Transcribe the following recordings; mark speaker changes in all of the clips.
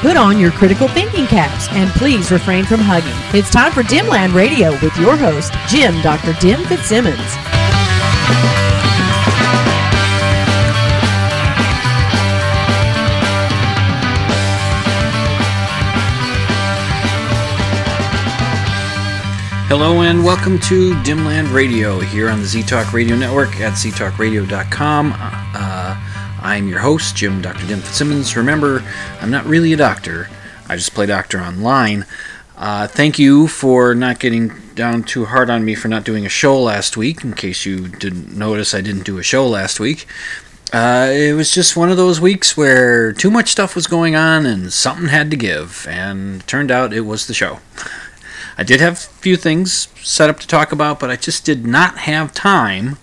Speaker 1: Put on your critical thinking caps and please refrain from hugging. It's time for Dimland Radio with your host, Jim Dr. Dim Fitzsimmons.
Speaker 2: Hello and welcome to Dimland Radio here on the Z Talk Radio Network at ztalkradio.com. Uh, I'm your host, Jim Dr. Dim Fitzsimmons. Remember, I'm not really a doctor, I just play doctor online. Uh, thank you for not getting down too hard on me for not doing a show last week. In case you didn't notice, I didn't do a show last week. Uh, it was just one of those weeks where too much stuff was going on and something had to give, and turned out it was the show. I did have a few things set up to talk about, but I just did not have time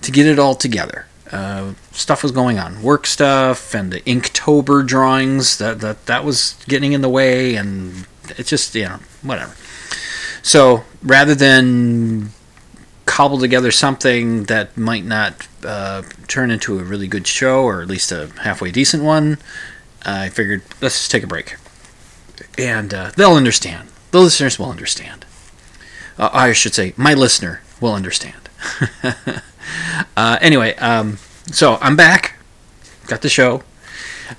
Speaker 2: to get it all together. Uh, stuff was going on, work stuff, and the Inktober drawings that that that was getting in the way, and it just you know whatever. So rather than cobble together something that might not uh, turn into a really good show, or at least a halfway decent one, I figured let's just take a break, and uh, they'll understand the listeners will understand. Uh, I should say, my listener will understand. uh, anyway, um, so I'm back. Got the show.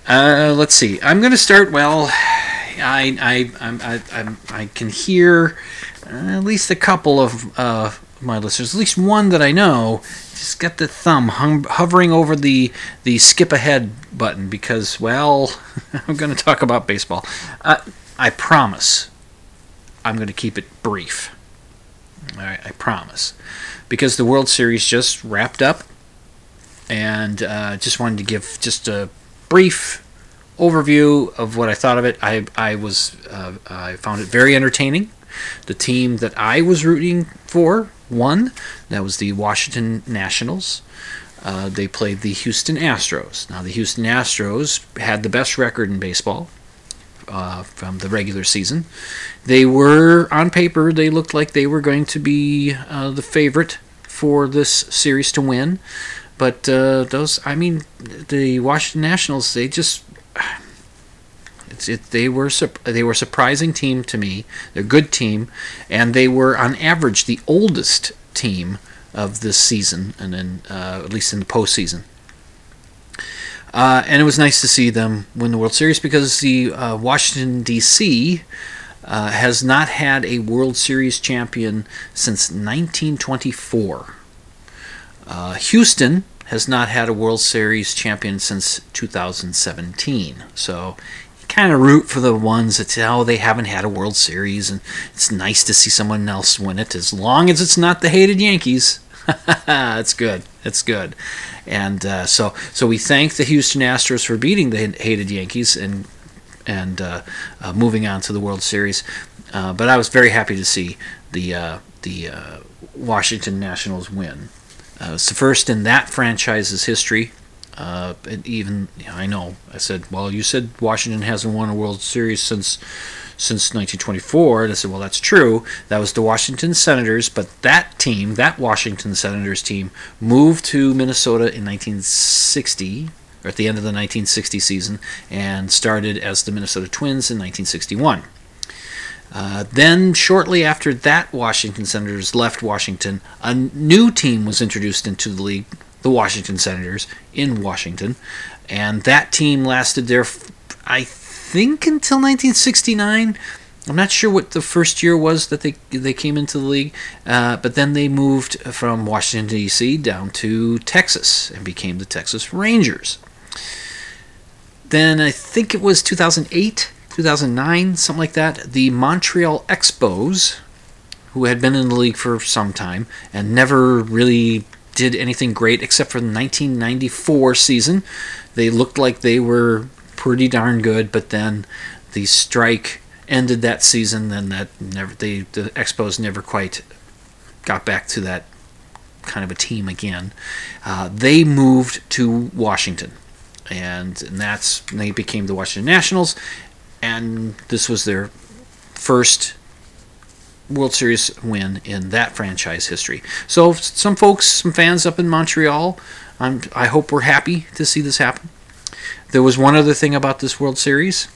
Speaker 2: Uh, let's see. I'm going to start. Well, I I I I, I can hear at least a couple of uh, my listeners, at least one that I know, just got the thumb hum- hovering over the the skip ahead button because, well, I'm going to talk about baseball. Uh, I promise I'm going to keep it brief. All right, I promise. Because the World Series just wrapped up, and uh, just wanted to give just a brief overview of what I thought of it. I I was uh, I found it very entertaining. The team that I was rooting for won. That was the Washington Nationals. Uh, they played the Houston Astros. Now the Houston Astros had the best record in baseball uh, from the regular season. They were, on paper, they looked like they were going to be uh, the favorite for this series to win. But uh, those, I mean, the Washington Nationals, they just. It, they were they were a surprising team to me. They're a good team, and they were on average the oldest team of this season, and then uh, at least in the postseason. Uh, and it was nice to see them win the World Series because the uh, Washington, D.C. Uh, has not had a World Series champion since 1924. Uh, Houston has not had a World Series champion since 2017. So kind of root for the ones that oh they haven't had a World Series and it's nice to see someone else win it as long as it's not the hated Yankees. That's good. That's good. And uh, so so we thank the Houston Astros for beating the hated Yankees and and uh, uh, moving on to the World Series. Uh, but I was very happy to see the uh, the uh, Washington Nationals win. Uh, it's the first in that franchise's history. Uh, even you know, I know I said, well, you said Washington hasn't won a World Series since since 1924. And I said, well, that's true. That was the Washington Senators, but that team, that Washington Senators team, moved to Minnesota in 1960, or at the end of the 1960 season, and started as the Minnesota Twins in 1961. Uh, then, shortly after that, Washington Senators left Washington. A new team was introduced into the league, the Washington Senators, in Washington, and that team lasted there, I think until 1969. I'm not sure what the first year was that they they came into the league, uh, but then they moved from Washington D.C. down to Texas and became the Texas Rangers. Then I think it was 2008, 2009, something like that. The Montreal Expos, who had been in the league for some time and never really did anything great except for the 1994 season. They looked like they were pretty darn good, but then the strike ended that season. Then that never they the Expos never quite got back to that kind of a team again. Uh, they moved to Washington, and, and that's they became the Washington Nationals, and this was their first World Series win in that franchise history. So some folks, some fans up in Montreal, I'm, I hope we're happy to see this happen. There was one other thing about this World Series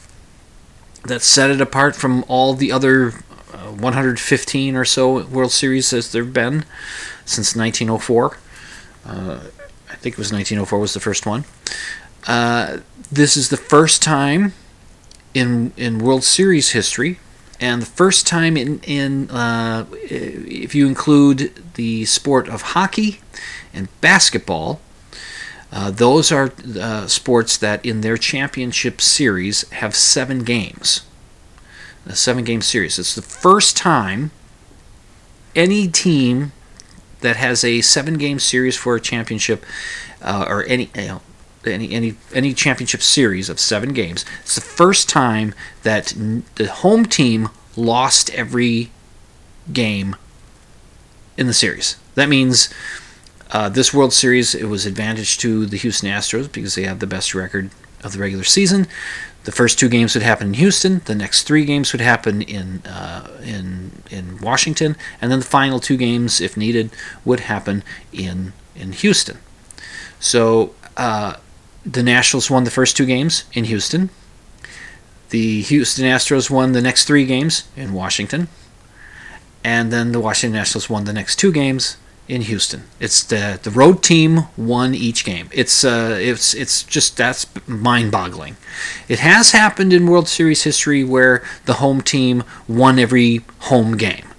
Speaker 2: that set it apart from all the other uh, 115 or so World Series as there've been since 1904. Uh, I think it was 1904 was the first one. Uh, this is the first time in in World Series history, and the first time in in uh, if you include the sport of hockey and basketball. Uh, those are uh, sports that in their championship series have seven games. A seven game series. It's the first time any team that has a seven game series for a championship uh, or any you know, any any any championship series of seven games. It's the first time that the home team lost every game in the series. That means uh, this World Series it was advantage to the Houston Astros because they had the best record of the regular season. The first two games would happen in Houston. The next three games would happen in uh, in in Washington, and then the final two games, if needed, would happen in in Houston. So uh, the Nationals won the first two games in Houston. The Houston Astros won the next three games in Washington, and then the Washington Nationals won the next two games in Houston. It's the the road team won each game. It's uh it's it's just that's mind-boggling. It has happened in World Series history where the home team won every home game.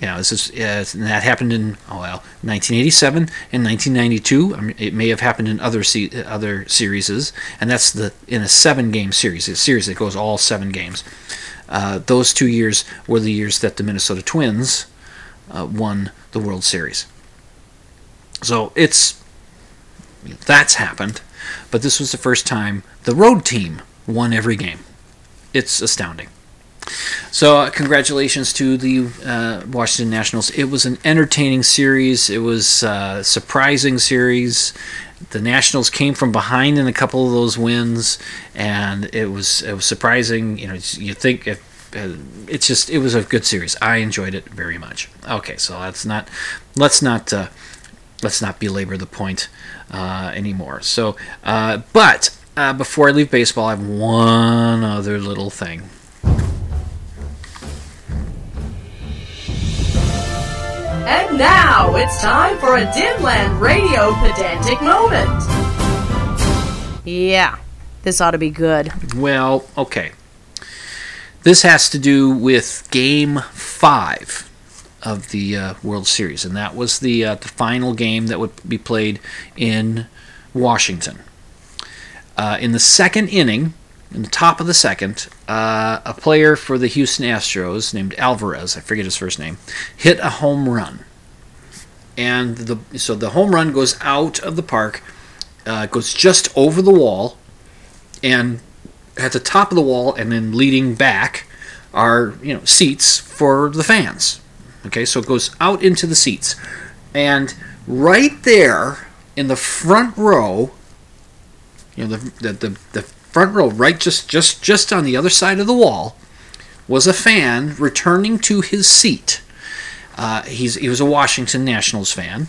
Speaker 2: Yeah, this is uh, that happened in oh well 1987 and 1992. I mean, it may have happened in other se- other series, and that's the in a seven-game series, a series that goes all seven games. Uh, those two years were the years that the Minnesota Twins uh, won the World Series. So it's that's happened, but this was the first time the road team won every game. It's astounding. So uh, congratulations to the uh, Washington Nationals. It was an entertaining series. It was a surprising series. The Nationals came from behind in a couple of those wins, and it was it was surprising. You know, you think if uh, it's just it was a good series. I enjoyed it very much. Okay, so let's not let's not uh, let's not belabor the point uh, anymore. So, uh, but uh, before I leave baseball, I have one other little thing.
Speaker 1: And now it's time for a Dimland Radio pedantic moment. Yeah, this ought to be good.
Speaker 2: Well, okay. This has to do with Game Five of the uh, World Series, and that was the uh, the final game that would be played in Washington. Uh, in the second inning, in the top of the second, uh, a player for the Houston Astros named Alvarez, I forget his first name, hit a home run, and the so the home run goes out of the park, uh, goes just over the wall, and at the top of the wall, and then leading back are you know seats for the fans. Okay, so it goes out into the seats. And right there in the front row, you know, the, the, the, the front row, right just, just, just on the other side of the wall, was a fan returning to his seat. Uh, he's, he was a Washington Nationals fan.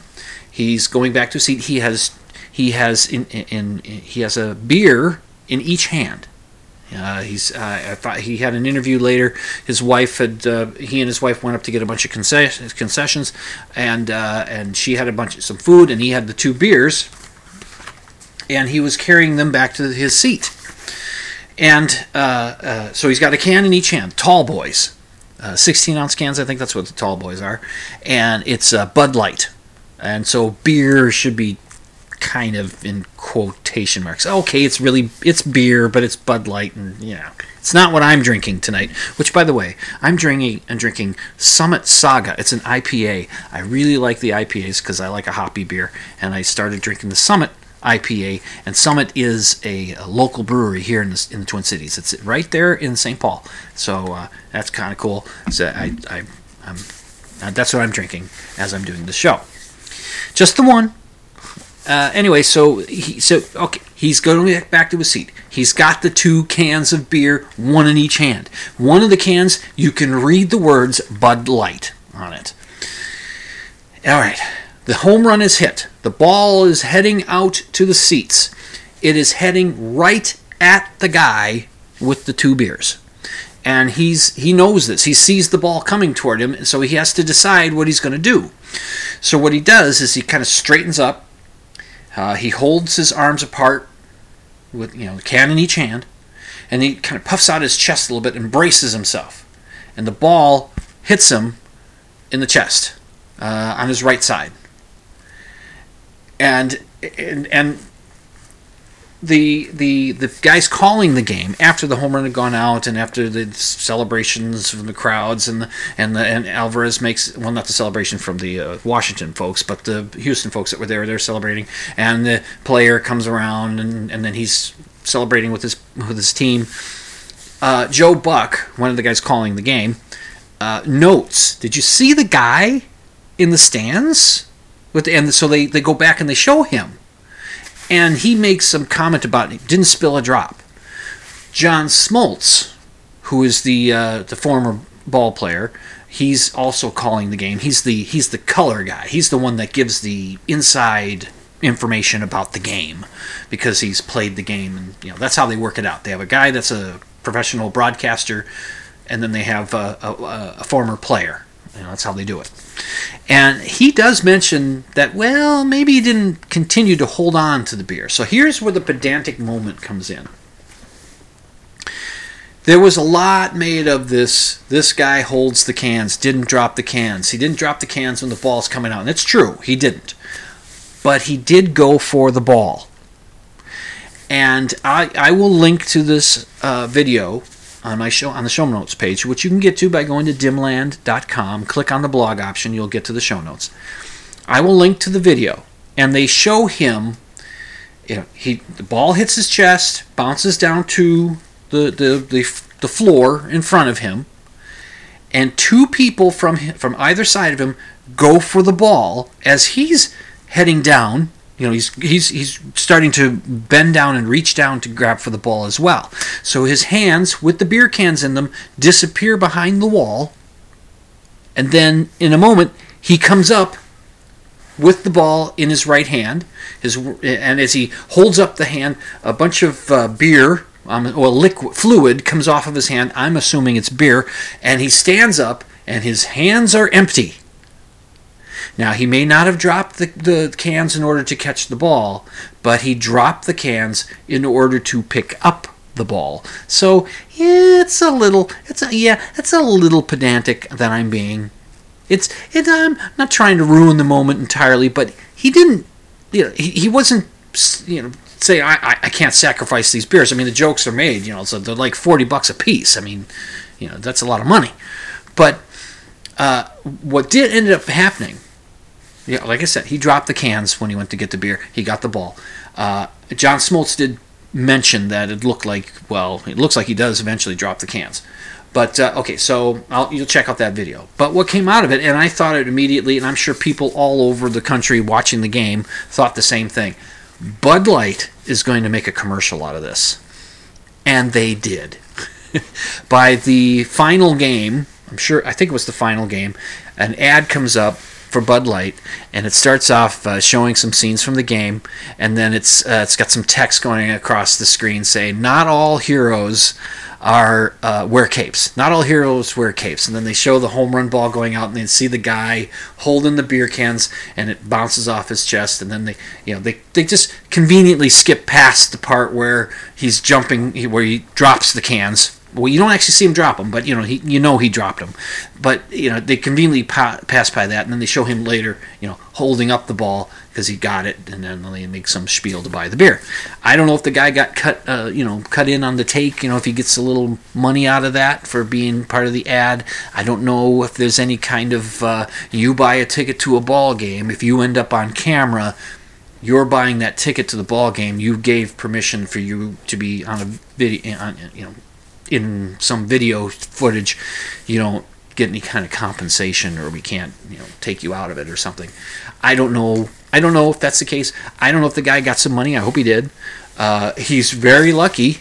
Speaker 2: He's going back to his seat. He has he has in, in, in he has a beer in each hand. Uh, he's. Uh, I thought he had an interview later. His wife had. Uh, he and his wife went up to get a bunch of concessions, concessions and uh, and she had a bunch of some food, and he had the two beers, and he was carrying them back to his seat. And uh, uh, so he's got a can in each hand. Tall boys, 16 ounce cans. I think that's what the tall boys are, and it's Bud Light, and so beer should be kind of in quotation marks. Okay, it's really it's beer, but it's Bud Light, and you know, it's not what I'm drinking tonight. Which, by the way, I'm drinking I'm drinking Summit Saga. It's an IPA. I really like the IPAs because I like a hoppy beer, and I started drinking the Summit IPA. And Summit is a, a local brewery here in the, in the Twin Cities. It's right there in St. Paul, so uh, that's kind of cool. So I, I I'm uh, that's what I'm drinking as I'm doing the show. Just the one. Uh, anyway, so he so okay, he's going back to his seat. He's got the two cans of beer, one in each hand. One of the cans, you can read the words Bud Light on it. All right, the home run is hit. The ball is heading out to the seats. It is heading right at the guy with the two beers and he's he knows this. He sees the ball coming toward him, and so he has to decide what he's going to do. So what he does is he kind of straightens up. Uh, he holds his arms apart with you know the can in each hand, and he kind of puffs out his chest a little bit and braces himself. And the ball hits him in the chest uh, on his right side. And and and the the the guys calling the game after the home run had gone out and after the celebrations from the crowds and the, and the, and Alvarez makes well not the celebration from the uh, Washington folks but the Houston folks that were there they're celebrating. And the player comes around and, and then he's celebrating with his with his team. Uh, Joe Buck one of the guys calling the game uh, notes did you see the guy in the stands with the, and so they they go back and they show him and he makes some comment about it. Didn't spill a drop. John Smoltz, who is the uh, the former ball player, he's also calling the game. He's the he's the color guy. He's the one that gives the inside information about the game because he's played the game and you know that's how they work it out. They have a guy that's a professional broadcaster, and then they have a, a, a former player. You know, that's how they do it. And he does mention that, well, maybe he didn't continue to hold on to the beer. So here's where the pedantic moment comes in. There was a lot made of this. This guy holds the cans, didn't drop the cans. He didn't drop the cans when the ball's coming out. And it's true, he didn't. But he did go for the ball. And I, I will link to this uh, video on my show on the show notes page, which you can get to by going to dimland.com. Click on the blog option, you'll get to the show notes. I will link to the video, and they show him. You know, he the ball hits his chest, bounces down to the the the, the floor in front of him, and two people from from either side of him go for the ball as he's heading down you know he's he's he's starting to bend down and reach down to grab for the ball as well. So his hands with the beer cans in them disappear behind the wall, and then in a moment he comes up with the ball in his right hand. His and as he holds up the hand, a bunch of uh, beer um, or liquid fluid comes off of his hand. I'm assuming it's beer, and he stands up and his hands are empty. Now, he may not have dropped the, the cans in order to catch the ball, but he dropped the cans in order to pick up the ball. So it's a little, it's a, yeah, it's a little pedantic that I'm being. It's, it, I'm not trying to ruin the moment entirely, but he didn't, you know, he, he wasn't, you know, say I, I, I can't sacrifice these beers. I mean, the jokes are made, you know, so they're like 40 bucks a piece. I mean, you know, that's a lot of money. But uh, what did end up happening yeah, like I said, he dropped the cans when he went to get the beer. He got the ball. Uh, John Smoltz did mention that it looked like, well, it looks like he does eventually drop the cans. But uh, okay, so I'll, you'll check out that video. But what came out of it, and I thought it immediately, and I'm sure people all over the country watching the game thought the same thing. Bud Light is going to make a commercial out of this, and they did. By the final game, I'm sure I think it was the final game, an ad comes up for Bud Light, and it starts off uh, showing some scenes from the game, and then it's uh, it's got some text going across the screen saying, "Not all heroes." Are uh, wear capes. Not all heroes wear capes. And then they show the home run ball going out, and they see the guy holding the beer cans, and it bounces off his chest. And then they, you know, they, they just conveniently skip past the part where he's jumping, where he drops the cans well, you don't actually see him drop them, but you know he, you know he dropped them. But you know they conveniently pa- pass by that, and then they show him later, you know, holding up the ball because he got it, and then they make some spiel to buy the beer. I don't know if the guy got cut, uh, you know, cut in on the take. You know, if he gets a little money out of that for being part of the ad. I don't know if there's any kind of uh, you buy a ticket to a ball game. If you end up on camera, you're buying that ticket to the ball game. You gave permission for you to be on a video, on, you know, in some video footage. You don't get any kind of compensation, or we can't, you know, take you out of it or something. I don't know. I don't know if that's the case. I don't know if the guy got some money. I hope he did. Uh, he's very lucky,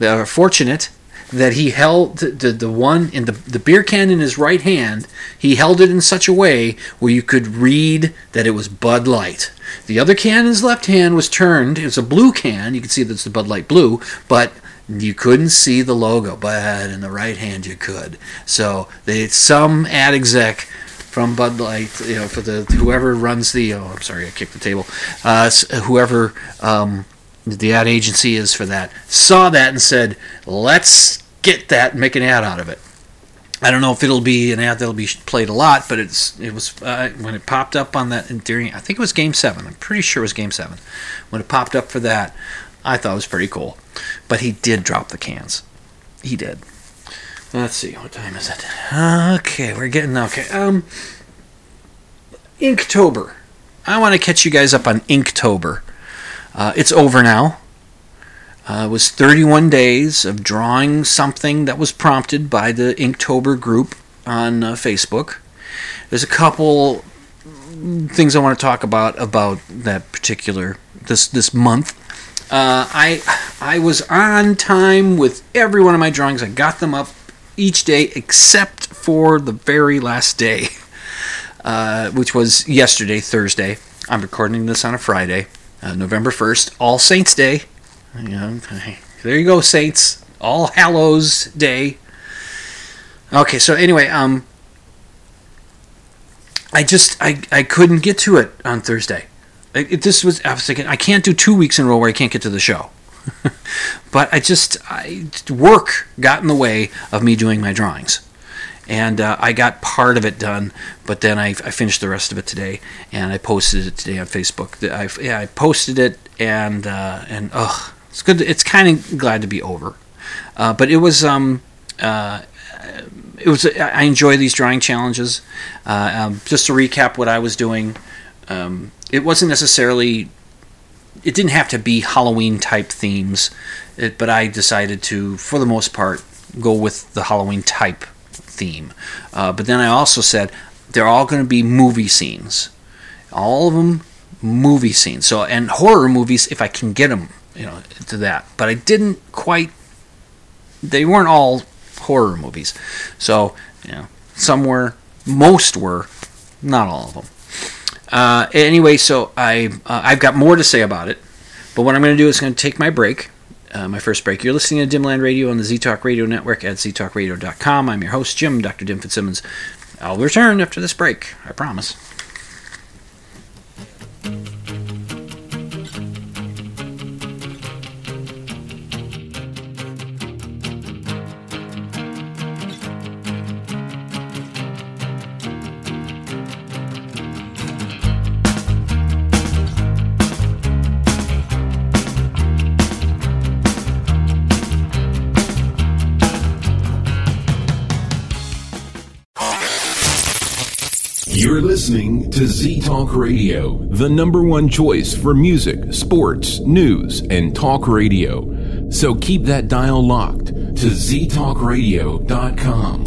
Speaker 2: uh, fortunate that he held the, the, the one in the, the beer can in his right hand. He held it in such a way where you could read that it was Bud Light. The other can in his left hand was turned. It was a blue can. You can see that's the Bud Light blue, but you couldn't see the logo. But in the right hand, you could. So they some ad exec from Bud Light, you know, for the whoever runs the. Oh, I'm sorry, I kicked the table. Uh, whoever um, the ad agency is for that saw that and said, "Let's get that and make an ad out of it." I don't know if it'll be an ad that'll be played a lot, but it's it was uh, when it popped up on that in during I think it was Game Seven. I'm pretty sure it was Game Seven when it popped up for that. I thought it was pretty cool, but he did drop the cans. He did. Let's see, what time is it? Okay, we're getting okay. Um, Inktober. I want to catch you guys up on Inktober. Uh, it's over now. Uh, it was 31 days of drawing something that was prompted by the Inktober group on uh, Facebook. There's a couple things I want to talk about about that particular this this month. Uh, I I was on time with every one of my drawings. I got them up each day except for the very last day, uh, which was yesterday, Thursday. I'm recording this on a Friday, uh, November 1st, All Saints Day. Know, there you go, Saints. All Hallows Day. Okay, so anyway, um, I just I, I couldn't get to it on Thursday. It, this was I was thinking I can't do two weeks in a row where I can't get to the show. but I just I, work got in the way of me doing my drawings, and uh, I got part of it done. But then I, I, finished the rest of it today, and I posted it today on Facebook. I yeah I posted it, and uh, and ugh, it's good. it's kind of glad to be over, uh, but it was um. Uh, it was. I enjoy these drawing challenges. Uh, um, just to recap what I was doing, um, it wasn't necessarily it didn't have to be Halloween type themes, it, but I decided to, for the most part, go with the Halloween type theme. Uh, but then I also said they're all going to be movie scenes, all of them movie scenes. So and horror movies if I can get them, you know, to that. But I didn't quite. They weren't all horror movies, so you know, some were, most were, not all of them. Uh, anyway, so I uh, I've got more to say about it, but what I'm going to do is going to take my break, uh, my first break. You're listening to Dimland Radio on the ZTalk Radio Network at ztalkradio.com. I'm your host, Jim, Dr. Dim Fitzsimmons. I'll return after this break. I promise.
Speaker 3: Talk Radio, the number one choice for music, sports, news, and talk radio. So keep that dial locked to ztalkradio.com.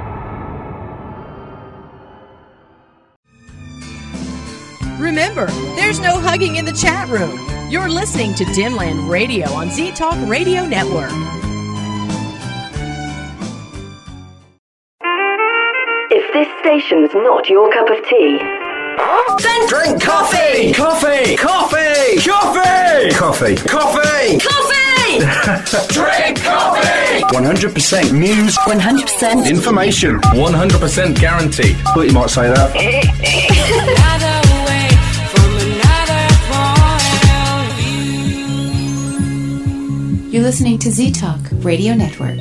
Speaker 1: Remember, there's no hugging in the chat room. You're listening to Dimland Radio on Z Talk Radio Network.
Speaker 4: If this station information not your cup of tea,
Speaker 5: then drink coffee!
Speaker 6: Coffee! Coffee!
Speaker 5: Coffee!
Speaker 6: Coffee!
Speaker 5: Coffee!
Speaker 4: Coffee!
Speaker 5: drink coffee!
Speaker 6: 100% news.
Speaker 4: 100%
Speaker 6: Information.
Speaker 7: 100% guarantee.
Speaker 6: Thought you might say that.
Speaker 8: You're listening to Z Talk Radio Network.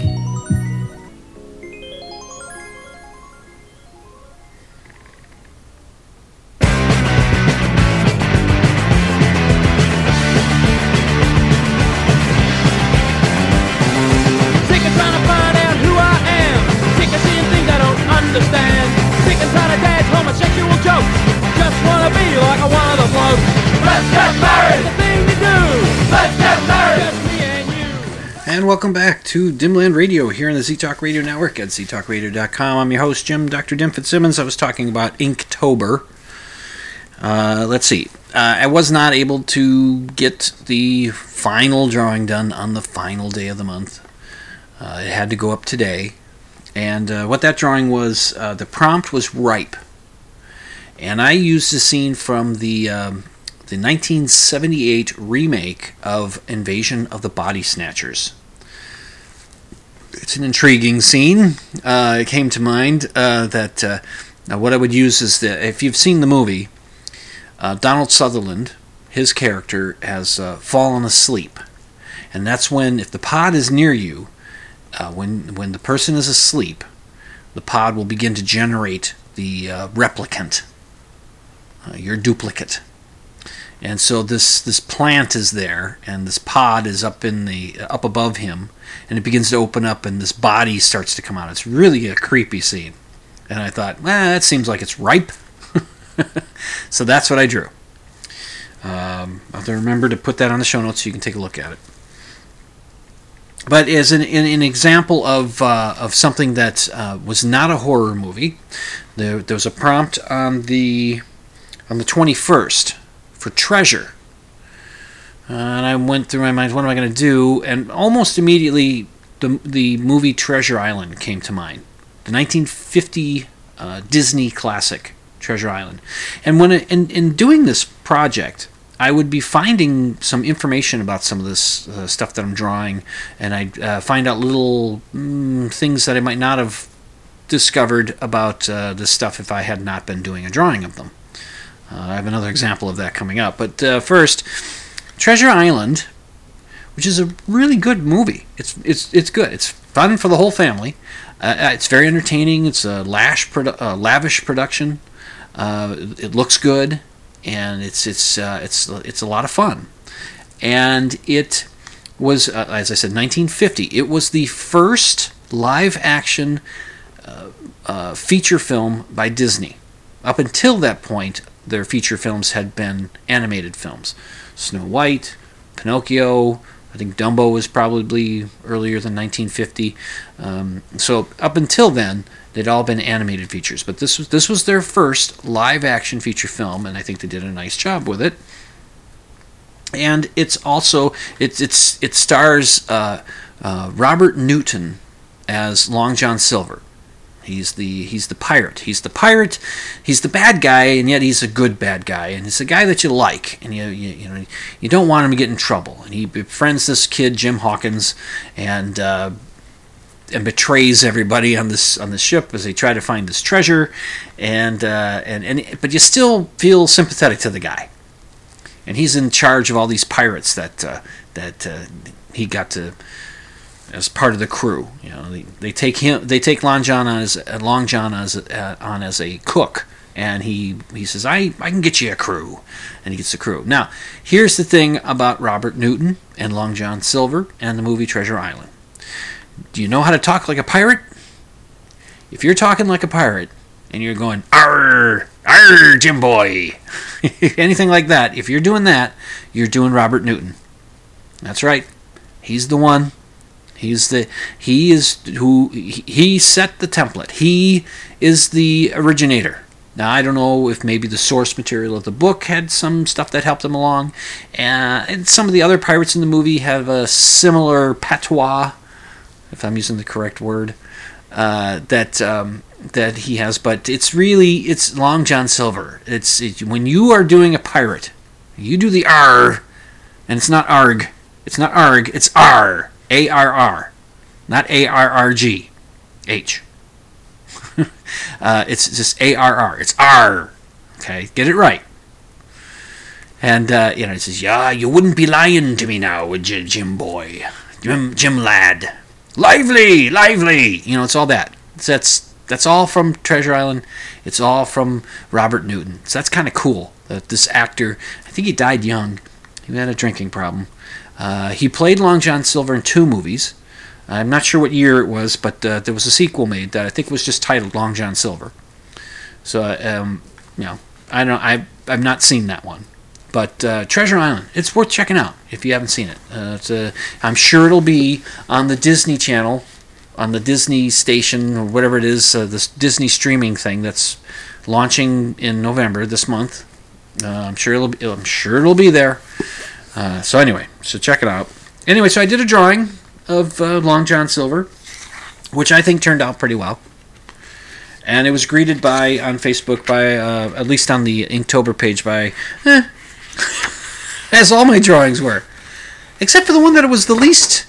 Speaker 2: Welcome back to Dimland Radio here on the Z Talk Radio Network at ztalkradio.com. I'm your host, Jim Dr. Dim Fitzsimmons. I was talking about Inktober. Uh, let's see. Uh, I was not able to get the final drawing done on the final day of the month. Uh, it had to go up today. And uh, what that drawing was, uh, the prompt was ripe. And I used a scene from the um, the 1978 remake of Invasion of the Body Snatchers. It's an intriguing scene. Uh, it came to mind uh, that uh, what I would use is that if you've seen the movie, uh, Donald Sutherland, his character, has uh, fallen asleep, and that's when if the pod is near you, uh, when when the person is asleep, the pod will begin to generate the replicant, your duplicate. And so this this plant is there, and this pod is up in the up above him, and it begins to open up, and this body starts to come out. It's really a creepy scene, and I thought, well, that seems like it's ripe. so that's what I drew. Um, I'll have to remember to put that on the show notes so you can take a look at it. But as an, an, an example of uh, of something that uh, was not a horror movie, there, there was a prompt on the on the 21st for treasure. Uh, and I went through my mind, what am I going to do? And almost immediately, the, the movie Treasure Island came to mind. The 1950 uh, Disney classic, Treasure Island. And when it, in, in doing this project, I would be finding some information about some of this uh, stuff that I'm drawing, and I'd uh, find out little mm, things that I might not have discovered about uh, this stuff if I had not been doing a drawing of them. Uh, I have another example of that coming up. But uh, first, Treasure Island, which is a really good movie. It's it's it's good. It's fun for the whole family. Uh, it's very entertaining. It's a lash produ- uh, lavish production. Uh, it looks good, and it's it's uh, it's it's a lot of fun. And it was, as I said, 1950. It was the first live action feature film by Disney. Up until that point, their feature films had been animated films. Snow White, Pinocchio, I think Dumbo was probably earlier than 1950. Um, so up until then, they'd all been animated features, but this was this was their first live action feature film, and I think they did a nice job with it. And it's also it's it's it stars uh, uh, Robert Newton as Long John Silver. He's the he's the pirate. He's the pirate. He's the bad guy, and yet he's a good bad guy. And he's a guy that you like, and you you, you know you don't want him to get in trouble. And he befriends this kid Jim Hawkins, and uh, and betrays everybody on this on the ship as they try to find this treasure. And uh, and and but you still feel sympathetic to the guy, and he's in charge of all these pirates that uh, that uh, he got to as part of the crew. You know, they, they take him, they take Long John as Long John as uh, on as a cook, and he he says, "I I can get you a crew," and he gets the crew. Now, here's the thing about Robert Newton and Long John Silver and the movie Treasure Island. Do you know how to talk like a pirate? If you're talking like a pirate and you're going "Arr, arr, Jim boy," anything like that, if you're doing that, you're doing Robert Newton. That's right. He's the one He's the he is who he set the template. He is the originator. Now I don't know if maybe the source material of the book had some stuff that helped him along, uh, and some of the other pirates in the movie have a similar patois, if I'm using the correct word. uh, that um, that he has, but it's really it's Long John Silver. It's it, when you are doing a pirate, you do the R, and it's not arg. It's not arg. It's R. A R R, not A R R G, H. uh, it's just A R R. It's R. Okay, get it right. And uh, you know, it says, "Yeah, you wouldn't be lying to me now, would you, Jim boy, Jim, Jim lad? Lively, lively." You know, it's all that. That's that's all from Treasure Island. It's all from Robert Newton. So that's kind of cool. That this actor, I think he died young. He had a drinking problem. Uh, he played Long John Silver in two movies. I'm not sure what year it was, but uh, there was a sequel made that I think was just titled Long John Silver. So, um, you know, I don't. I I've not seen that one. But uh, Treasure Island, it's worth checking out if you haven't seen it. Uh, a, I'm sure it'll be on the Disney Channel, on the Disney station or whatever it is, uh, this Disney streaming thing that's launching in November this month. Uh, I'm sure it'll be, I'm sure it'll be there. Uh, so anyway, so check it out. Anyway, so I did a drawing of uh, Long John Silver, which I think turned out pretty well and it was greeted by on Facebook by uh, at least on the Inktober page by eh, as all my drawings were, except for the one that I was the least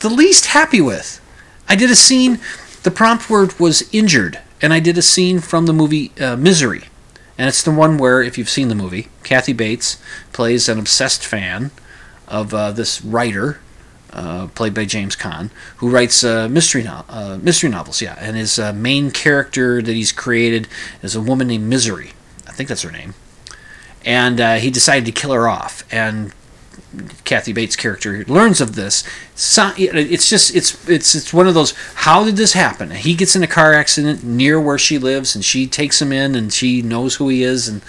Speaker 2: the least happy with. I did a scene. The prompt word was injured, and I did a scene from the movie uh, Misery, and it's the one where, if you've seen the movie, Kathy Bates plays an obsessed fan of uh, this writer uh, played by James Caan, who writes uh, mystery no- uh, mystery novels. Yeah, and his uh, main character that he's created is a woman named Misery. I think that's her name. And uh, he decided to kill her off. And Kathy Bates' character learns of this. So, it's just it's it's it's one of those. How did this happen? He gets in a car accident near where she lives, and she takes him in, and she knows who he is, and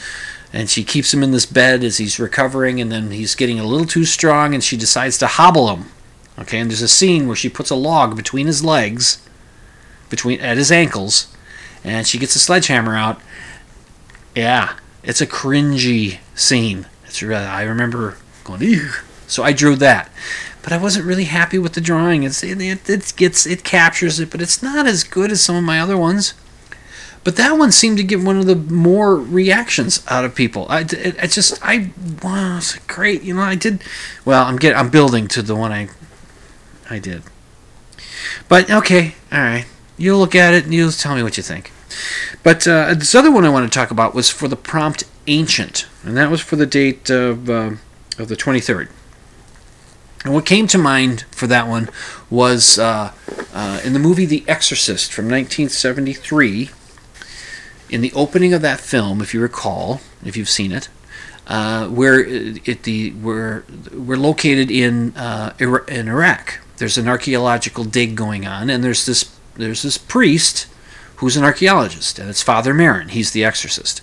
Speaker 2: and she keeps him in this bed as he's recovering, and then he's getting a little too strong, and she decides to hobble him Okay, and there's a scene where she puts a log between his legs, between at his ankles, and she gets a sledgehammer out. Yeah, it's a cringy scene. It's really, I remember going, Ew. so I drew that, but I wasn't really happy with the drawing. It's it, it gets it captures it, but it's not as good as some of my other ones. But that one seemed to get one of the more reactions out of people. I, it, it just I wow, it's great. You know, I did well. I'm getting I'm building to the one I I did. But okay, all right. You'll look at it and you'll tell me what you think. But uh, this other one I want to talk about was for the prompt ancient, and that was for the date of uh, of the 23rd. And what came to mind for that one was uh, uh, in the movie The Exorcist from 1973. In the opening of that film, if you recall, if you've seen it, uh, where it the we're we're located in uh, in Iraq. There's an archaeological dig going on, and there's this there's this priest who's an archaeologist, and it's Father Merrin. He's the exorcist,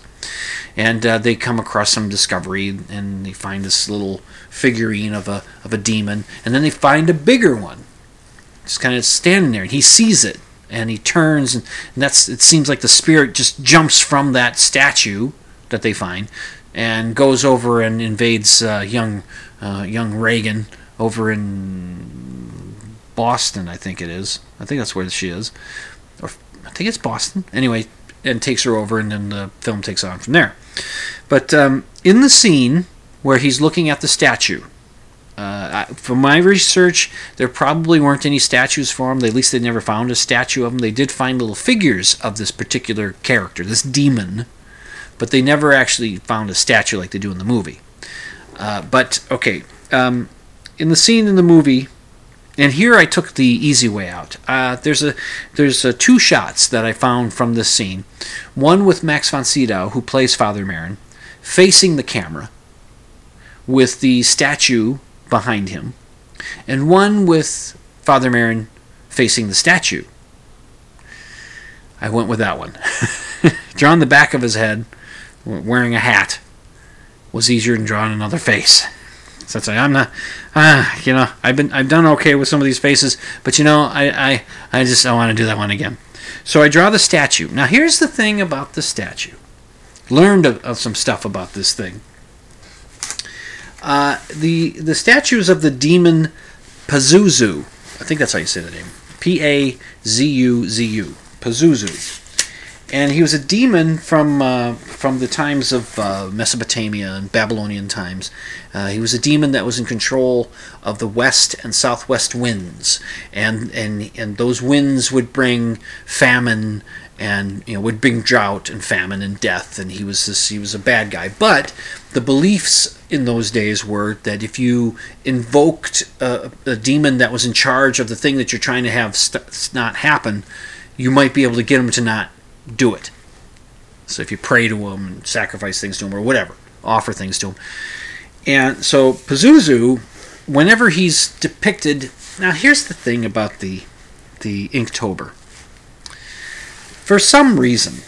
Speaker 2: and uh, they come across some discovery, and they find this little figurine of a of a demon, and then they find a bigger one, just kind of standing there, and he sees it, and he turns, and, and that's it seems like the spirit just jumps from that statue that they find and goes over and invades uh, young uh, young Regan over in Boston, I think it is. I think that's where she is, or I think it's Boston. Anyway, and takes her over, and then the film takes on from there. But um, in the scene where he's looking at the statue. Uh, from my research, there probably weren't any statues for him. At least they never found a statue of him. They did find little figures of this particular character, this demon, but they never actually found a statue like they do in the movie. Uh, but okay, um, in the scene in the movie, and here I took the easy way out. Uh, there's a there's a two shots that I found from this scene. One with Max von Sydow, who plays Father Merrin, facing the camera, with the statue behind him, and one with Father Merrin facing the statue. I went with that one. Drawn the back of his head wearing a hat was easier than drawing another face. So I'd say I'm not, uh, you know, I've been I've done okay with some of these faces, but you know, I I, I just I want to do that one again. So I draw the statue. Now here's the thing about the statue. Learned of, of some stuff about this thing. Uh, the the statues of the demon Pazuzu, I think that's how you say the name, P A Z U Z U, Pazuzu. And he was a demon from uh, from the times of uh, Mesopotamia and Babylonian times. Uh, he was a demon that was in control of the west and southwest winds, and and and those winds would bring famine and you know would bring drought and famine and death. And he was this he was a bad guy. But the beliefs in those days were that if you invoked a, a demon that was in charge of the thing that you're trying to have st- not happen, you might be able to get him to not do it. So if you pray to him and sacrifice things to him or whatever, offer things to him. And so Pazuzu, whenever he's depicted, now here's the thing about the the Inktober. For some reason,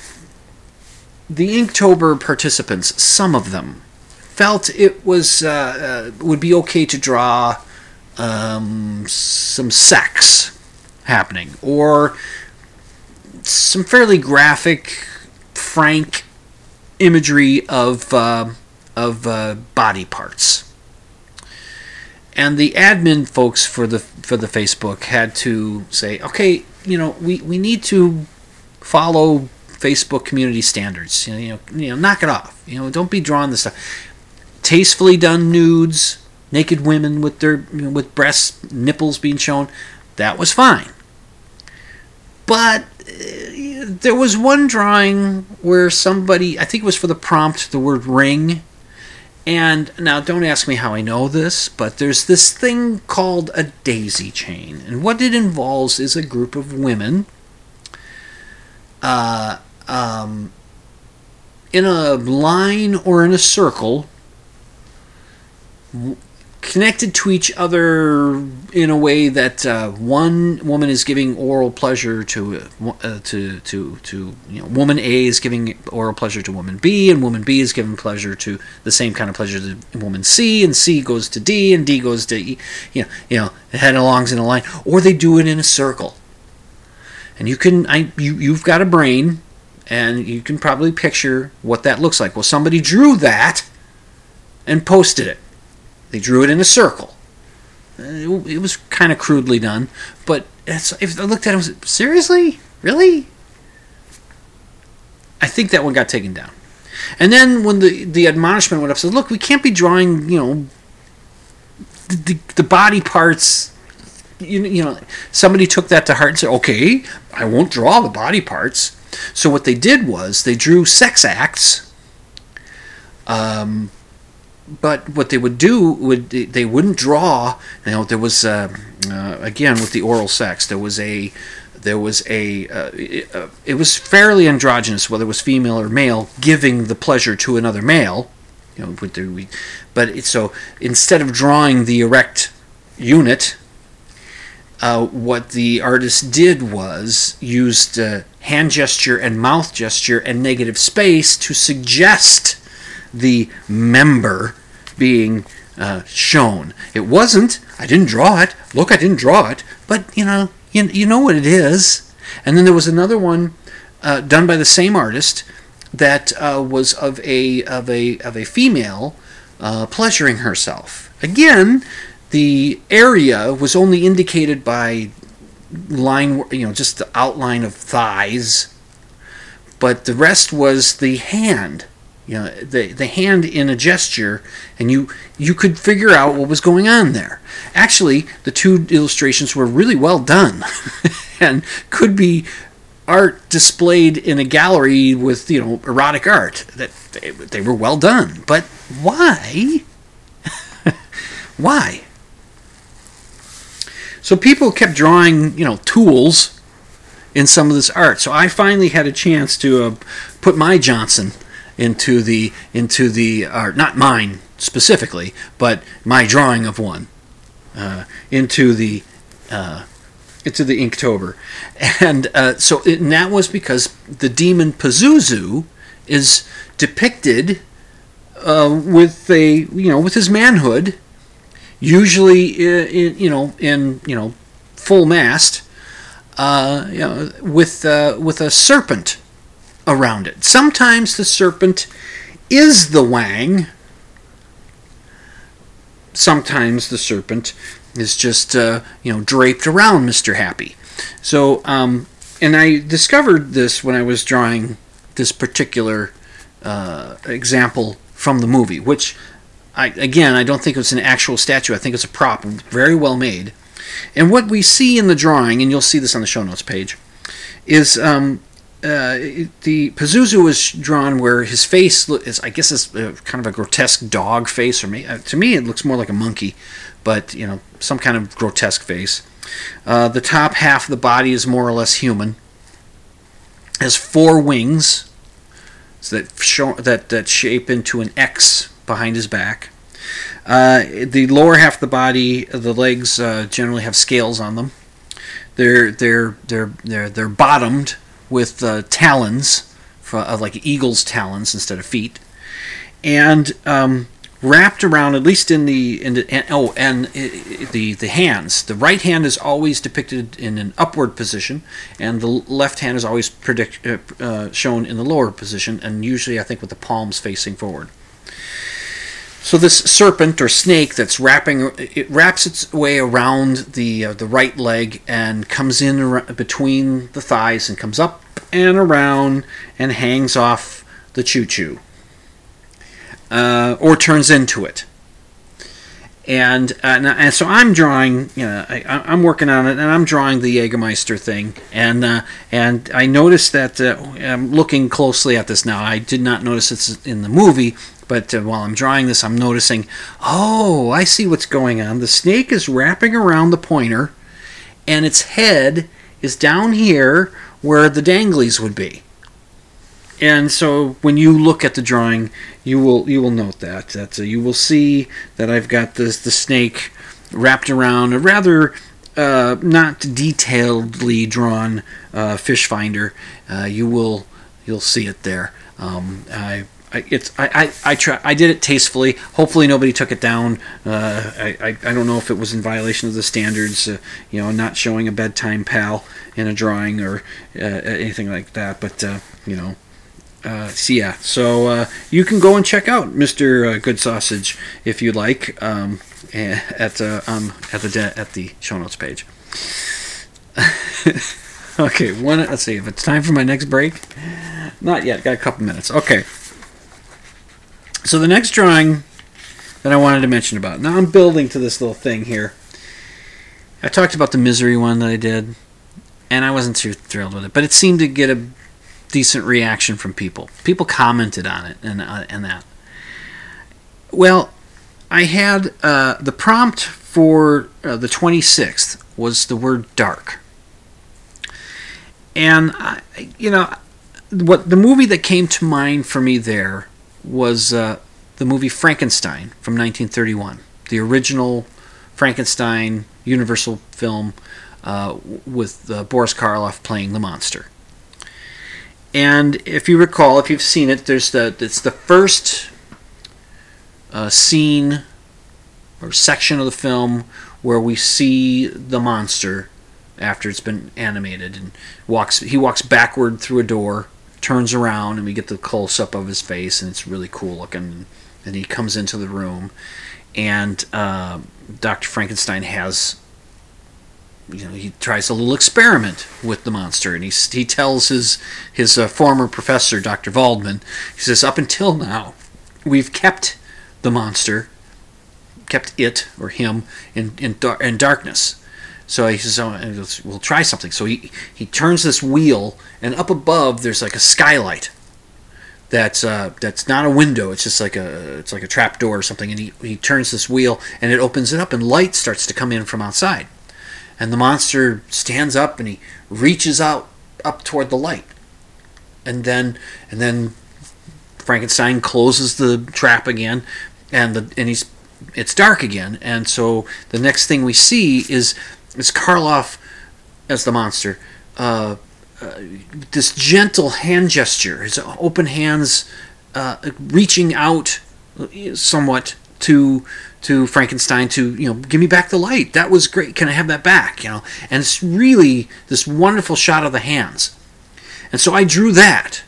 Speaker 2: the Inktober participants, some of them, felt it was uh, uh, would be okay to draw um, some sex happening or some fairly graphic, frank imagery of uh, of uh, body parts. And the admin folks for the for the Facebook had to say, okay, you know, we, we need to follow Facebook community standards. You know, you know, you know, knock it off. You know, don't be drawing this stuff. Tastefully done nudes, naked women with their you know, with breasts, nipples being shown, that was fine. But there was one drawing where somebody, I think it was for the prompt, the word ring. And now, don't ask me how I know this, but there's this thing called a daisy chain. And what it involves is a group of women uh, um, in a line or in a circle connected to each other in a way that uh, one woman is giving oral pleasure to uh, to to to you know woman A is giving oral pleasure to woman B and woman B is giving pleasure to the same kind of pleasure to woman C and C goes to D and D goes to E you know you know head alongs in a line or they do it in a circle. And you can I you you've got a brain and you can probably picture what that looks like. Well somebody drew that and posted it they drew it in a circle. It, was kind of crudely done, but if I looked at it, I was seriously, really. I think that one got taken down. And then when the the admonishment went up, said, "Look, we can't be drawing, you know, the, the, the body parts." You, you know, somebody took that to heart and said, "Okay, I won't draw the body parts." So what they did was they drew sex acts. Um, but what they would do would they wouldn't draw. You know, there was uh, uh, again with the oral sex. There was a there was a uh, it, uh, it, was fairly androgynous, whether it was female or male, giving the pleasure to another male. You know, with the, but it, so instead of drawing the erect unit, uh, what the artist did was used uh, hand gesture and mouth gesture and negative space to suggest the member being uh, shown. It wasn't. I didn't draw it. Look, I didn't draw it. But you know, you, you know what it is. And then there was another one uh, done by the same artist that uh, was of a of a of a female uh, pleasuring herself. Again, the area was only indicated by line, you know, just the outline of thighs, but the rest was the hand you know the the hand in a gesture and you you could figure out what was going on there. Actually the two illustrations were really well done and could be art displayed in a gallery with you know erotic art that they, they were well done. But why? Why? So people kept drawing you know tools in some of this art. So i finally had a chance to uh, put my johnson into the into the or not mine specifically, but my drawing of one uh, into the uh, into the Inktober, and uh, so it, and that was because the demon Pazuzu is depicted uh, with a you know with his manhood, usually in, in you know in you know full mast, uh, you know with uh, with a serpent around it. Sometimes the serpent is the wang. Sometimes the serpent is just uh, you know draped around Mr. Happy. So, um, and I discovered this when I was drawing this particular uh, example from the movie, which I again I don't think it's an actual statue. I think it's a prop, very well made. And what we see in the drawing, and you'll see this on the show notes page, is um, uh, the Pazuzu is drawn where his face is, I guess, is uh, kind of a grotesque dog face, or may, uh, to me it looks more like a monkey, but you know, some kind of grotesque face. Uh, the top half of the body is more or less human. Has four wings so that show, that that shape into an X behind his back. The lower half of the body, the legs generally have scales on them. They're they're they're they're they're bottomed with uh, talons, for, uh, like eagle's talons instead of feet, and um, wrapped around at least in the in the and, oh and i the the hands. The right hand is always depicted in an upward position, and the left hand is always predict, uh, uh, shown in the lower position, and usually I think with the palms facing forward. So this serpent or snake that's wrapping it wraps its way around the uh, the right leg and comes in between the thighs and comes up and around and hangs off the choo choo uh, or turns into it. And, uh, and and so I'm drawing, you know, I, I'm working on it, and I'm drawing the Jägermeister thing, and uh, and I noticed that uh, I'm looking closely at this now. I did not notice it's in the movie, but uh, while I'm drawing this, I'm noticing, oh, I see what's going on. The snake is wrapping around the pointer, and its head is down here where the danglies would be. And so when you look at the drawing, you will you will note that that uh, you will see that I've got this the snake wrapped around a rather uh, not detailedly drawn uh, fish finder. Uh, you will you'll see it there. Um, I, it's I, I, I try I did it tastefully. Hopefully nobody took it down. Uh, I, I I don't know if it was in violation of the standards. Uh, you know, not showing a bedtime pal in a drawing or uh, anything like that. But uh, you know. Uh, so yeah, so uh, you can go and check out Mr. Uh, Good Sausage if you like um, at um, at the de- at the show notes page. okay, one. Let's see if it's time for my next break. Not yet. Got a couple minutes. Okay. So the next drawing that I wanted to mention about. Now I'm building to this little thing here. I talked about the misery one that I did, and I wasn't too thrilled with it, but it seemed to get a decent reaction from people. People commented on it and uh, and that. Well, I had uh, the prompt for uh, the 26th was the word dark, and I, you know what the movie that came to mind for me there was uh, the movie Frankenstein from 1931, the original Frankenstein Universal film uh, with uh, Boris Karloff playing the monster. And if you recall, if you've seen it, there's the it's the first uh, scene or section of the film where we see the monster after it's been animated and walks. He walks backward through a door, turns around, and we get the close up of his face, and it's really cool looking. And he comes into the room, and uh, Dr. Frankenstein has you know, he tries a little experiment with the monster, and he he tells his his uh, former professor, Dr. Waldman, he says, up until now, we've kept the monster, kept it or him in in, dar- in darkness. So he says, oh, we'll try something. So he he turns this wheel, and up above there's like a skylight. That's uh, that's not a window. It's just like a it's like a trap door or something. And he, he turns this wheel, and it opens it up, and light starts to come in from outside and the monster stands up and he reaches out up toward the light and then and then Frankenstein closes the trap again and the and he's it's dark again and so the next thing we see is is Karloff as the monster uh, uh, this gentle hand gesture his open hands uh, reaching out somewhat to to Frankenstein to you know give me back the light. That was great. Can I have that back? You know, and it's really this wonderful shot of the hands. And so I drew that.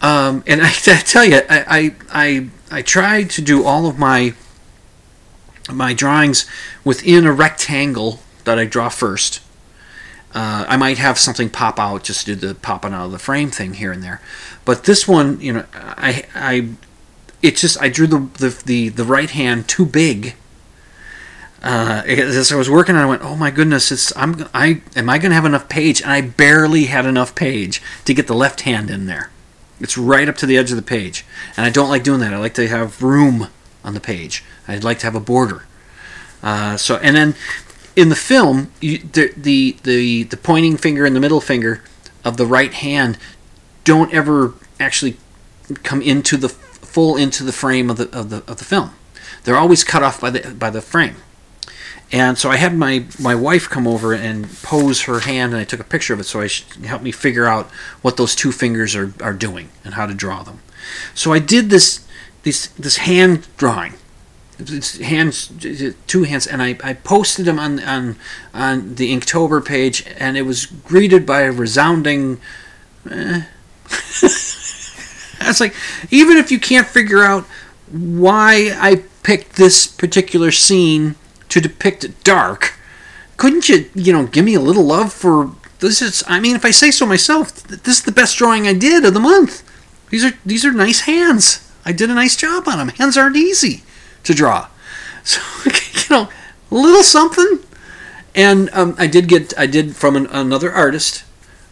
Speaker 2: Um, and I, I, tell you, I, I I I tried to do all of my my drawings within a rectangle that I draw first, Uh, I might have something pop out just do the popping out of the frame thing here and there, but this one, you know, I I it just I drew the the the, the right hand too big. Uh, as I was working, I went, "Oh my goodness! It's I'm I am I going to have enough page?" And I barely had enough page to get the left hand in there. It's right up to the edge of the page, and I don't like doing that. I like to have room on the page. I'd like to have a border. Uh, so and then in the film, you, the, the the the pointing finger and the middle finger of the right hand don't ever actually come into the full into the frame of the of the of the film. They're always cut off by the by the frame. And so I had my, my wife come over and pose her hand, and I took a picture of it so I should help me figure out what those two fingers are, are doing and how to draw them. So I did this this this hand drawing, it's hands two hands, and I, I posted them on on on the Inktober page, and it was greeted by a resounding. Eh. It's like even if you can't figure out why I picked this particular scene to depict dark, couldn't you, you know, give me a little love for this? Is I mean, if I say so myself, this is the best drawing I did of the month. These are these are nice hands. I did a nice job on them. Hands aren't easy to draw, so you know, a little something. And um, I did get I did from an, another artist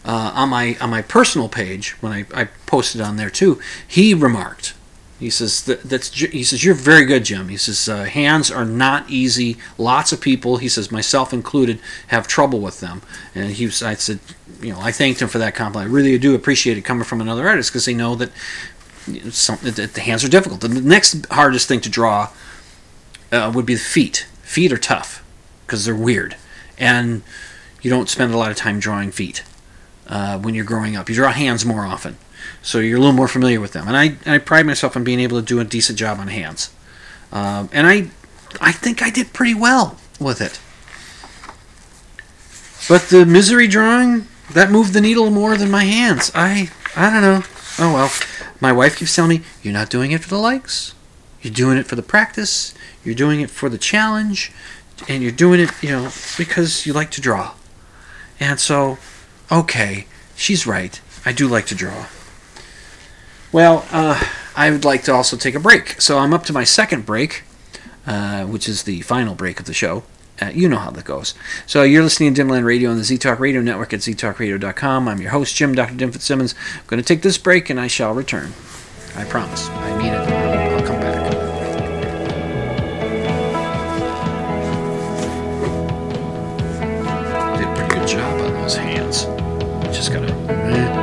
Speaker 2: uh, on my on my personal page when I, I posted on there too. He remarked, he says that, that's he says you're very good, Jim. He says uh, hands are not easy. Lots of people, he says myself included, have trouble with them. And he was, I said, you know, I thanked him for that compliment. I really do appreciate it coming from another artist because they know that, some, that the hands are difficult. The next hardest thing to draw uh, would be the feet. Feet are tough because they're weird, and you don't spend a lot of time drawing feet uh, when you're growing up. You draw hands more often, so you're a little more familiar with them. And I, I pride myself on being able to do a decent job on hands, um, and I I think I did pretty well with it. But the misery drawing that moved the needle more than my hands. I I don't know. Oh well. My wife keeps telling me you're not doing it for the likes. You're doing it for the practice. You're doing it for the challenge, and you're doing it, you know, because you like to draw. And so, okay, she's right. I do like to draw. Well, uh, I would like to also take a break. So I'm up to my second break, uh, which is the final break of the show. Uh, you know how that goes. So you're listening to Dimland Radio on the ZTalk Radio Network at ztalkradio.com. I'm your host, Jim, Dr. Dim Fitzsimmons. I'm going to take this break and I shall return. I promise. I mean it. I'll come back. Did pretty good job on those hands. Just gotta. eh.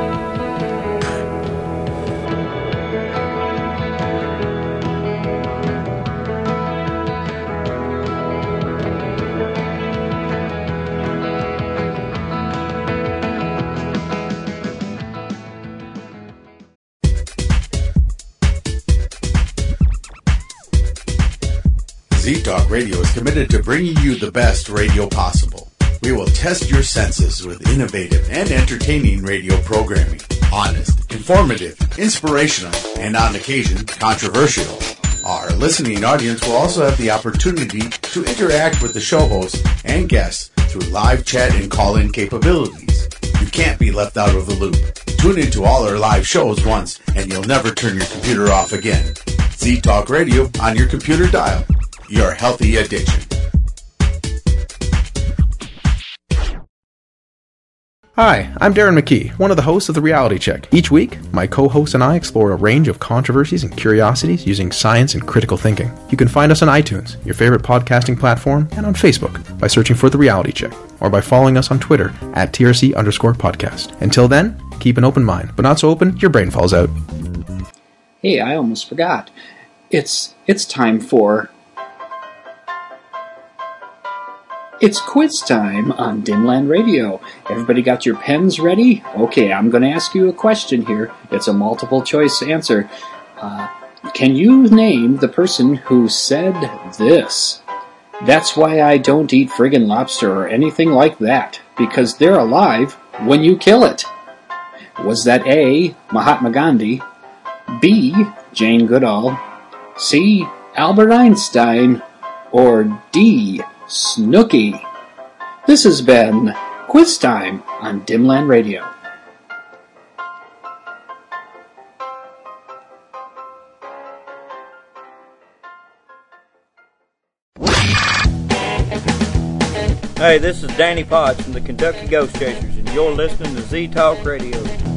Speaker 9: Talk Radio is committed to bringing you the best radio possible. We will test your senses with innovative and entertaining radio programming. Honest, informative, inspirational, and on occasion, controversial. Our listening audience will also have the opportunity to interact with the show hosts and guests through live chat and call-in capabilities. You can't be left out of the loop. Tune into all our live shows once and you'll never turn your computer off again. Z Talk Radio on your computer dial. Your healthy addiction.
Speaker 10: Hi, I'm Darren McKee, one of the hosts of The Reality Check. Each week, my co host and I explore a range of controversies and curiosities using science and critical thinking. You can find us on iTunes, your favorite podcasting platform, and on Facebook by searching for The Reality Check, or by following us on Twitter at TRC underscore podcast. Until then, keep an open mind, but not so open your brain falls out.
Speaker 11: Hey, I almost forgot. It's it's time for It's quiz time on Dimland Radio. Everybody got your pens ready? Okay, I'm going to ask you a question here. It's a multiple choice answer. Uh, can you name the person who said this? That's why I don't eat friggin' lobster or anything like that, because they're alive when you kill it. Was that A. Mahatma Gandhi, B. Jane Goodall, C. Albert Einstein, or D. Snooki. This has been Quiz time on Dimland Radio.
Speaker 12: Hey, this is Danny Potts from the Kentucky Ghost Chasers, and you're listening to Z Talk Radio.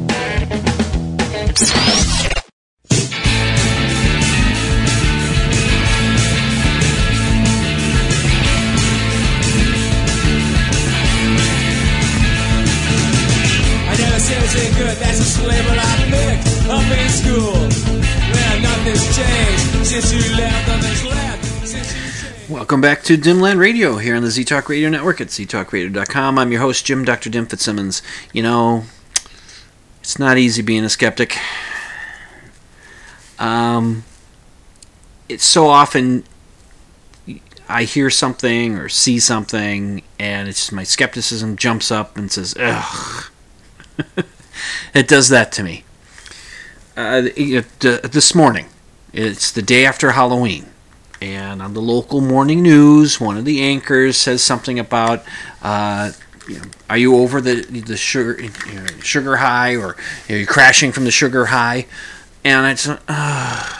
Speaker 13: That's a label I picked up in school. Nothing's changed since you left, left.
Speaker 2: Welcome back to Dimland Radio here on the Z Talk Radio Network at ztalkradio.com. I'm your host, Jim Dr. Dim Fitzsimmons. You know, it's not easy being a skeptic. Um, it's so often I hear something or see something, and it's just my skepticism jumps up and says, ugh. it does that to me. Uh, this morning, it's the day after Halloween and on the local morning news, one of the anchors says something about, uh, you know, are you over the the sugar you know, sugar high, or are you crashing from the sugar high? And it's uh,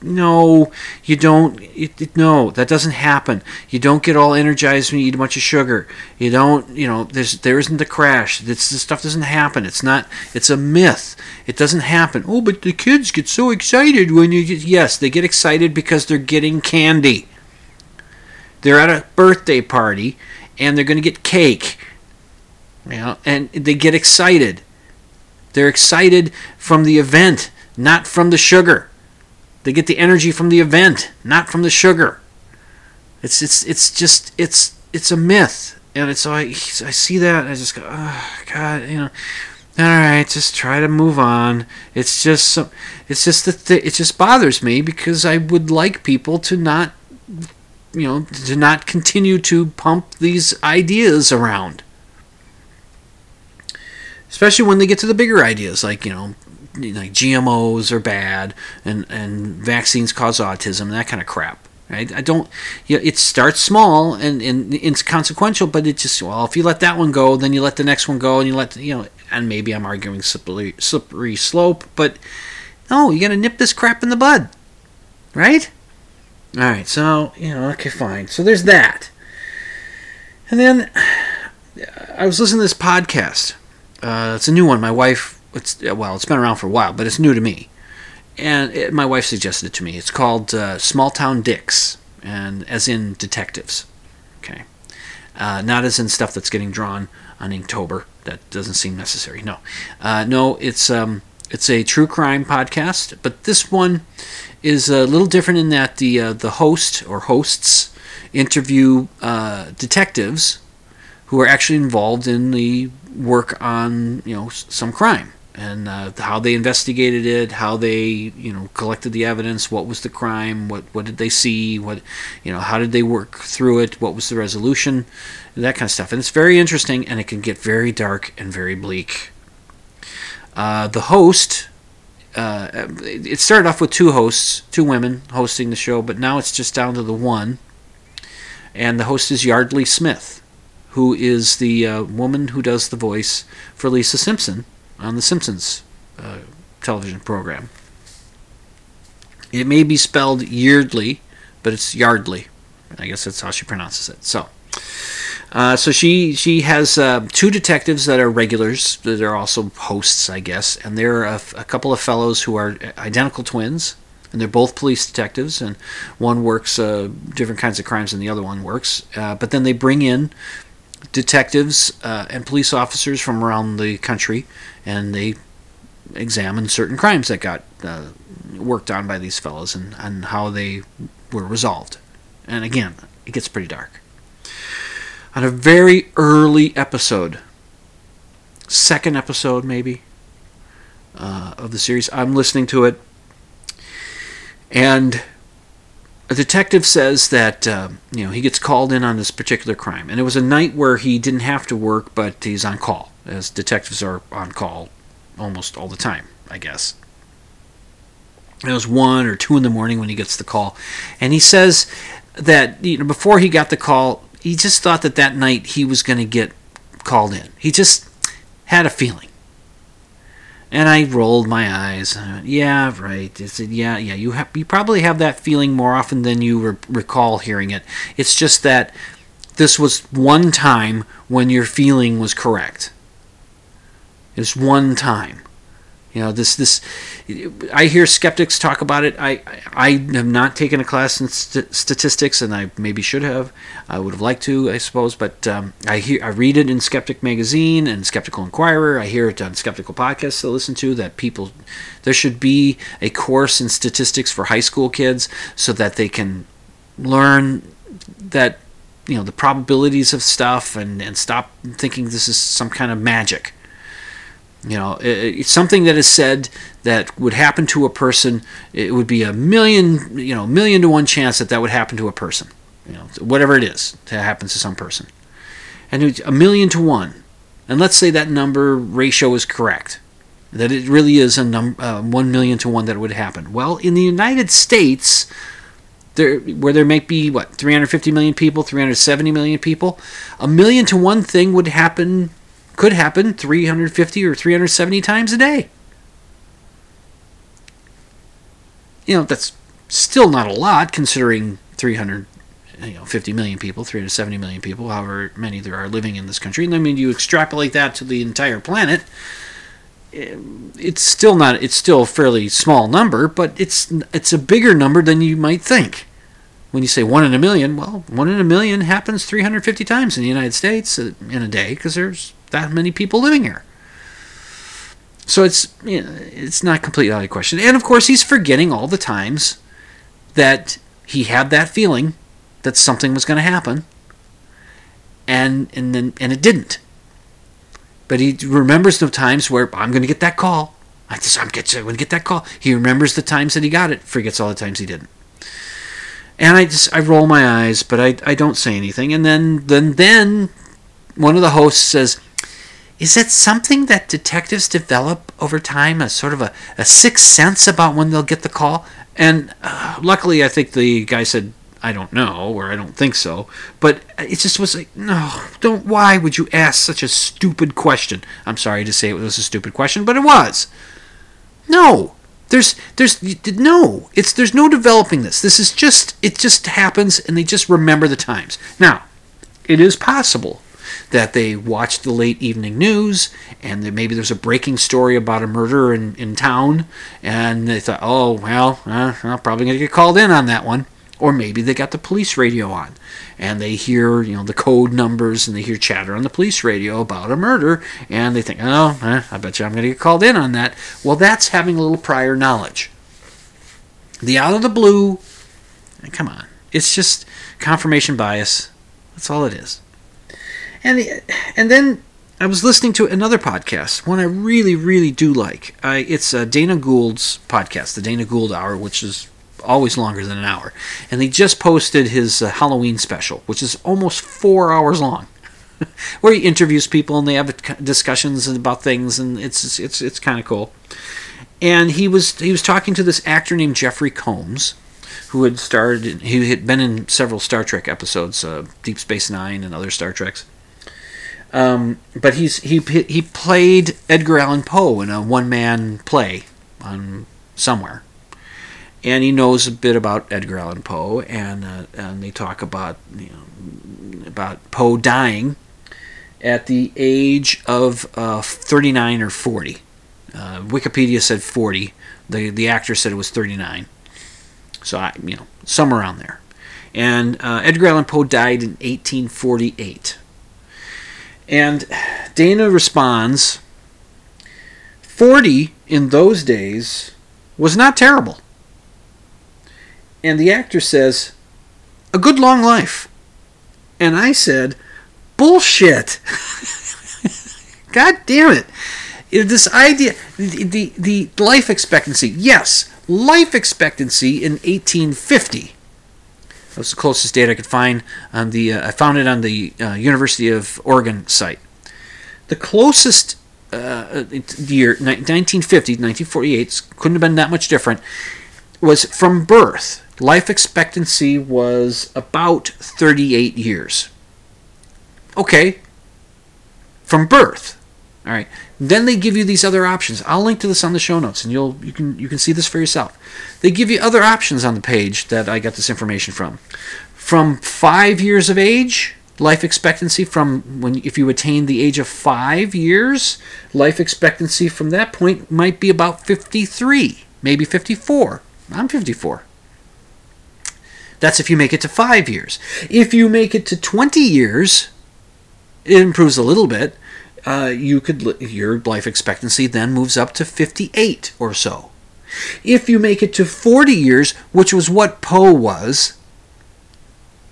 Speaker 2: no, you don't. It, it- no, that doesn't happen. You don't get all energized when you eat a bunch of sugar. You don't. You know, there's there isn't the crash. This, this stuff doesn't happen. It's not. It's a myth. It doesn't happen. Oh, but the kids get so excited when you. Get, yes, they get excited because they're getting candy. They're at a birthday party, and they're going to get cake. You know, and they get excited. They're excited from the event, not from the sugar. They get the energy from the event, not from the sugar. It's it's it's just it's it's a myth, and it's I I see that and I just go, oh, God, you know. All right, just try to move on. It's just some, it's just the th- it just bothers me because I would like people to not, you know, to not continue to pump these ideas around especially when they get to the bigger ideas like you know like GMOs are bad and and vaccines cause autism that kind of crap right? I don't yeah it starts small and, and it's consequential but it just well if you let that one go then you let the next one go and you let you know and maybe I'm arguing slippery slippery slope but no you got to nip this crap in the bud right? All right so you know okay fine. So there's that. And then I was listening to this podcast. Uh, it's a new one. My wife, it's well, it's been around for a while, but it's new to me. And it, my wife suggested it to me. It's called uh, Small Town Dicks, and as in detectives. Okay, uh, not as in stuff that's getting drawn on Inktober. That doesn't seem necessary. No, uh, no, it's um, it's a true crime podcast, but this one is a little different in that the uh, the host or hosts interview uh, detectives who are actually involved in the work on you know some crime and uh, how they investigated it, how they you know collected the evidence, what was the crime, what what did they see, what you know how did they work through it, what was the resolution, that kind of stuff. And it's very interesting, and it can get very dark and very bleak. Uh, the host. Uh, it started off with two hosts, two women hosting the show, but now it's just down to the one. And the host is Yeardley Smith, who is the uh, woman who does the voice for Lisa Simpson on the Simpsons uh, television program. It may be spelled Yeardley, but it's Yardley. I guess that's how she pronounces it. So, uh, so she she has uh, two detectives that are regulars that are also hosts, I guess, and they're a, a couple of fellows who are identical twins, and they're both police detectives, and one works uh, different kinds of crimes than the other one works. Uh, but then they bring in detectives uh, and police officers from around the country, and they examine certain crimes that got uh, worked on by these fellows and, and how they were resolved. And again, it gets pretty dark. On a very early episode, second episode maybe, uh, of the series, I'm listening to it, and a detective says that uh, you know he gets called in on this particular crime, and it was a night where he didn't have to work, but he's on call, as detectives are on call almost all the time, I guess. It was one or two in the morning when he gets the call, and he says that you know before he got the call, he just thought that that night he was going to get called in. He just had a feeling. And I rolled my eyes. Yeah, right. It's yeah, yeah. You have you probably have that feeling more often than you re- recall hearing it. It's just that this was one time when your feeling was correct. It's one time. You know, this this I hear skeptics talk about it. I I have not taken a class in st- statistics, and I maybe should have. I would have liked to, I suppose, but um, I hear I read it in Skeptic magazine and Skeptical Inquirer. I hear it on skeptical podcasts I listen to. That people there should be a course in statistics for high school kids so that they can learn that you know the probabilities of stuff and and stop thinking this is some kind of magic. You know, it's something that is said that would happen to a person. It would be a million, you know, million to one chance that that would happen to a person. You know, whatever it is, that happens to some person, and it's a million to one. And let's say that number ratio is correct, that it really is a num- uh, one million to one that would happen. Well, in the United States, there where there might be what 350 million people, 370 million people, a million to one thing would happen could happen 350 or 370 times a day. You know, that's still not a lot considering 300 you know 50 million people 370 million people however many there are living in this country and i mean you extrapolate that to the entire planet it's still not it's still a fairly small number but it's it's a bigger number than you might think when you say one in a million well one in a million happens 350 times in the united states uh, in a day because there's that many people living here so it's you know, it's not completely out of question and of course he's forgetting all the times that he had that feeling that something was going to happen and and then and it didn't but he remembers the times where I'm going to get that call. I just I'm going to get that call. He remembers the times that he got it, forgets all the times he didn't. And I just I roll my eyes, but I, I don't say anything. And then then then one of the hosts says, "Is it something that detectives develop over time, a sort of a, a sixth sense about when they'll get the call?" And uh, luckily, I think the guy said, I don't know, or I don't think so. But it just was like, no, don't. Why would you ask such a stupid question? I'm sorry to say it was a stupid question, but it was. No, there's, there's, no. It's there's no developing this. This is just, it just happens, and they just remember the times. Now, it is possible that they watched the late evening news and that maybe there's a breaking story about a murder in, in town and they thought oh well uh, i'm probably going to get called in on that one. Or maybe they got the police radio on and they hear you know the code numbers and they hear chatter on the police radio about a murder and they think oh eh, i bet you i'm going to get called in on that. Well that's having a little prior knowledge. The out of the blue come on. It's just confirmation bias. That's all it is and the, and then I was listening to another podcast, one I really, really do like. Uh, it's uh, Dana Gould's podcast, the Dana Gould Hour, which is always longer than an hour. And they just posted his uh, Halloween special, which is almost four hours long, where he interviews people and they have discussions about things, and it's it's it's kind of cool. And he was he was talking to this actor named Jeffrey Combs, who had starred he had been in several Star Trek episodes, uh, Deep Space Nine and other Star Treks. Um, but he's he he played Edgar Allan Poe in a one man play on somewhere, and he knows a bit about Edgar Allan Poe, and uh, and they talk about you know about Poe dying at the age of uh, 39 or 40. Uh, Wikipedia said 40. The the actor said it was 39. So I you know somewhere around there. And uh, Edgar Allan Poe died in 1848. And Dana responds 40 in those days was not terrible. And the actor says, a good long life. And I said, bullshit. God damn it. This idea, the, the, the life expectancy, yes, life expectancy in 1850 that was the closest date I could find on the. Uh, I found it on the uh, University of Oregon site. The closest uh, year, 1950, 1948, couldn't have been that much different. Was from birth. Life expectancy was about 38 years. Okay, from birth. All right. Then they give you these other options. I'll link to this on the show notes, and you'll you can you can see this for yourself. They give you other options on the page that I got this information from. From five years of age, life expectancy from when if you attain the age of five years, life expectancy from that point might be about 53, maybe 54. I'm 54. That's if you make it to five years. If you make it to 20 years, it improves a little bit. Uh, you could your life expectancy then moves up to 58 or so. If you make it to 40 years, which was what Poe was,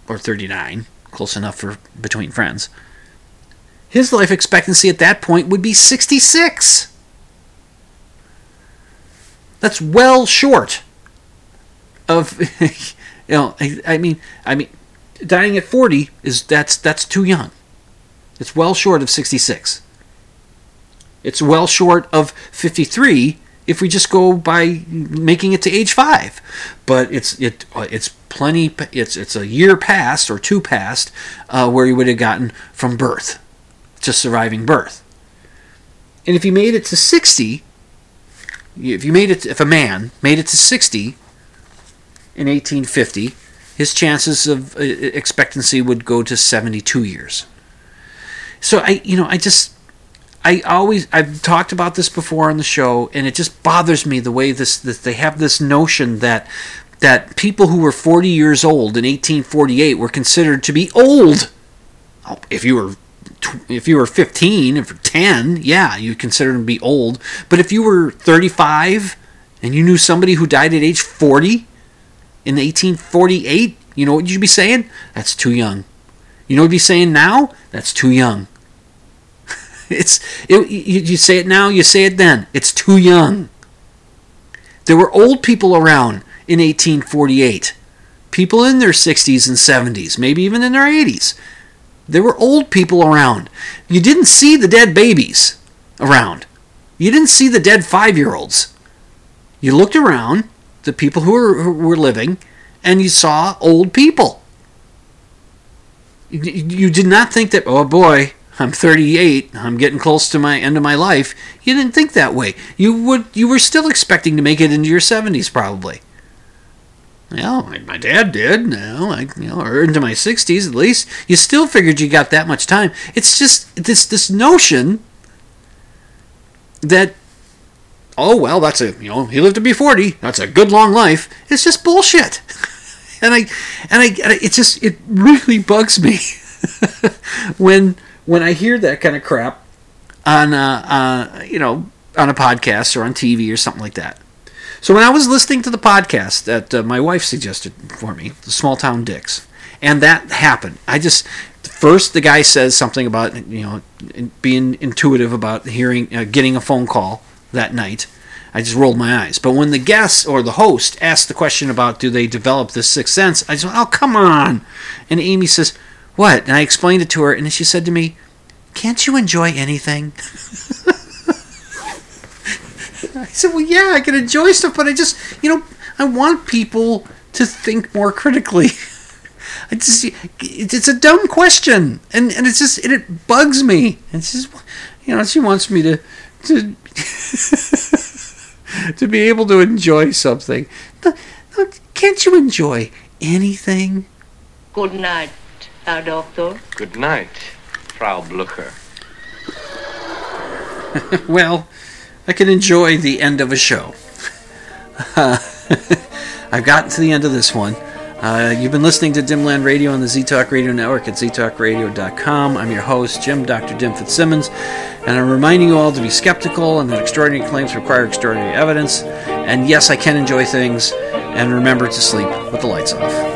Speaker 2: or 39, close enough for between friends, his life expectancy at that point would be 66. That's well short of you know I, I mean I mean dying at 40 is that's that's too young. It's well short of 66. It's well short of 53 if we just go by making it to age 5. But it's it it's plenty it's it's a year past or two past uh, where you would have gotten from birth to surviving birth. And if you made it to 60, if you made it if a man made it to 60 in 1850, his chances of uh, expectancy would go to 72 years. So I, you know, I just, I always, I've talked about this before on the show, and it just bothers me the way this, this they have this notion that that people who were 40 years old in 1848 were considered to be old. Oh, If you were if you were 15 if 10 yeah you consider them to be old. But if you were 35 and you knew somebody who died at age 40 in 1848 you know what you'd be saying? That's too young. You know what you'd be saying now? That's too young it's it, you, you say it now you say it then it's too young there were old people around in 1848 people in their 60s and 70s maybe even in their 80s there were old people around. You didn't see the dead babies around. You didn't see the dead five year olds. You looked around, the people who were, who were living, and you saw old people. You, you did not think that, oh boy, I'm 38, I'm getting close to my end of my life. You didn't think that way. You would you were still expecting to make it into your 70s probably. Well, my, my dad did. No, I you know, or into my sixties at least. You still figured you got that much time. It's just this this notion that oh well, that's a you know he lived to be forty. That's a good long life. It's just bullshit. and I and I it just it really bugs me when when I hear that kind of crap on uh, uh you know on a podcast or on TV or something like that. So when I was listening to the podcast that uh, my wife suggested for me, the Small Town Dicks, and that happened, I just first the guy says something about you know being intuitive about hearing uh, getting a phone call that night. I just rolled my eyes. But when the guest or the host asked the question about do they develop this sixth sense, I just went, oh come on. And Amy says, what? And I explained it to her, and she said to me, can't you enjoy anything? I said, well, yeah, I can enjoy stuff, but I just, you know, I want people to think more critically. I just, it's a dumb question, and and it's just, and it bugs me. It's just, you know, she wants me to, to, to be able to enjoy something. Can't you enjoy anything?
Speaker 14: Good night, Herr Doctor.
Speaker 15: Good night, Frau Blucher.
Speaker 2: well, I can enjoy the end of a show. Uh, I've gotten to the end of this one. Uh, you've been listening to Dimland Radio on the Z Talk Radio Network at ztalkradio.com. I'm your host, Jim Dr. Dim Fitzsimmons, and I'm reminding you all to be skeptical and that extraordinary claims require extraordinary evidence. And yes, I can enjoy things, and remember to sleep with the lights off.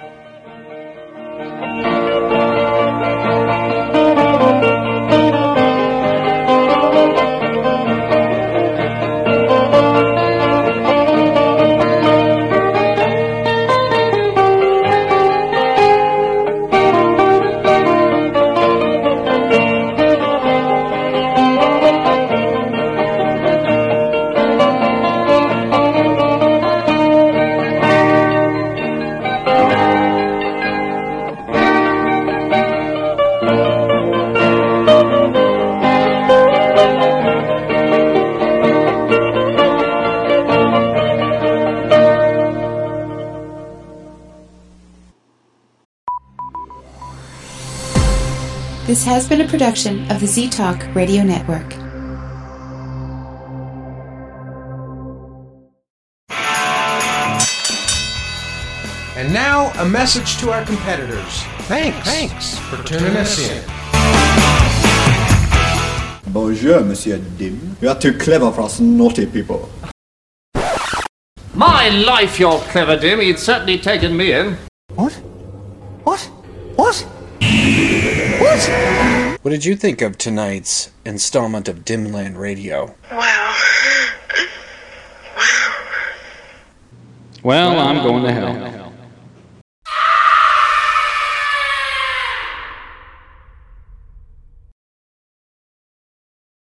Speaker 8: Has been a production of the Z Talk Radio Network.
Speaker 16: And now, a message to our competitors. Thanks. Thanks for tuning us in.
Speaker 17: Bonjour, Monsieur Dim. You are too clever for us naughty people.
Speaker 18: My life, you're clever, Dim. He'd certainly taken me in.
Speaker 16: What?
Speaker 2: What did you think of tonight's installment of Dimland Radio?
Speaker 19: Wow.
Speaker 20: Well, I'm going to hell.